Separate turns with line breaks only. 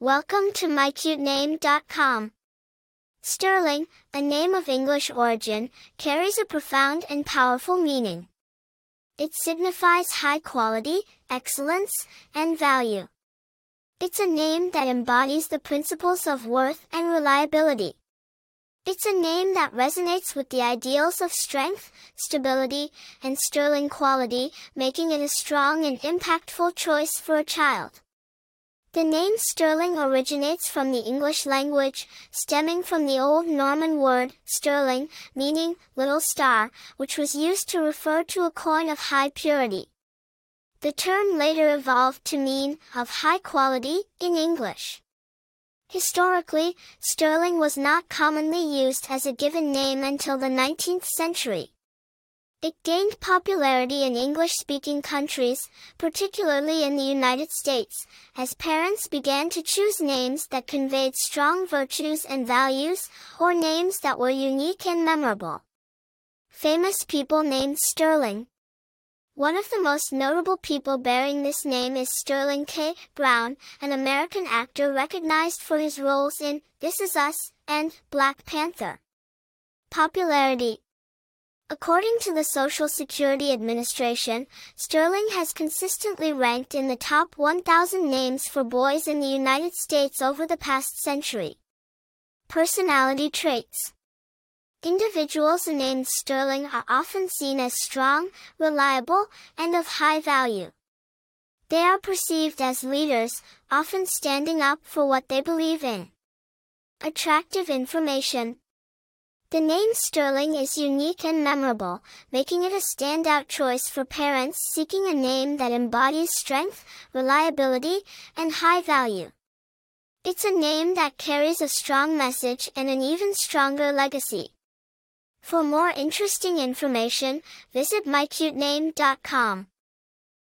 Welcome to mycutename.com. Sterling, a name of English origin, carries a profound and powerful meaning. It signifies high quality, excellence, and value. It's a name that embodies the principles of worth and reliability. It's a name that resonates with the ideals of strength, stability, and sterling quality, making it a strong and impactful choice for a child. The name Sterling originates from the English language, stemming from the Old Norman word, sterling, meaning little star, which was used to refer to a coin of high purity. The term later evolved to mean, of high quality, in English. Historically, sterling was not commonly used as a given name until the 19th century. It gained popularity in English-speaking countries, particularly in the United States, as parents began to choose names that conveyed strong virtues and values, or names that were unique and memorable. Famous people named Sterling. One of the most notable people bearing this name is Sterling K. Brown, an American actor recognized for his roles in This Is Us and Black Panther. Popularity According to the Social Security Administration, Sterling has consistently ranked in the top 1,000 names for boys in the United States over the past century. Personality traits. Individuals named Sterling are often seen as strong, reliable, and of high value. They are perceived as leaders, often standing up for what they believe in. Attractive information. The name Sterling is unique and memorable, making it a standout choice for parents seeking a name that embodies strength, reliability, and high value. It's a name that carries a strong message and an even stronger legacy. For more interesting information, visit mycutename.com.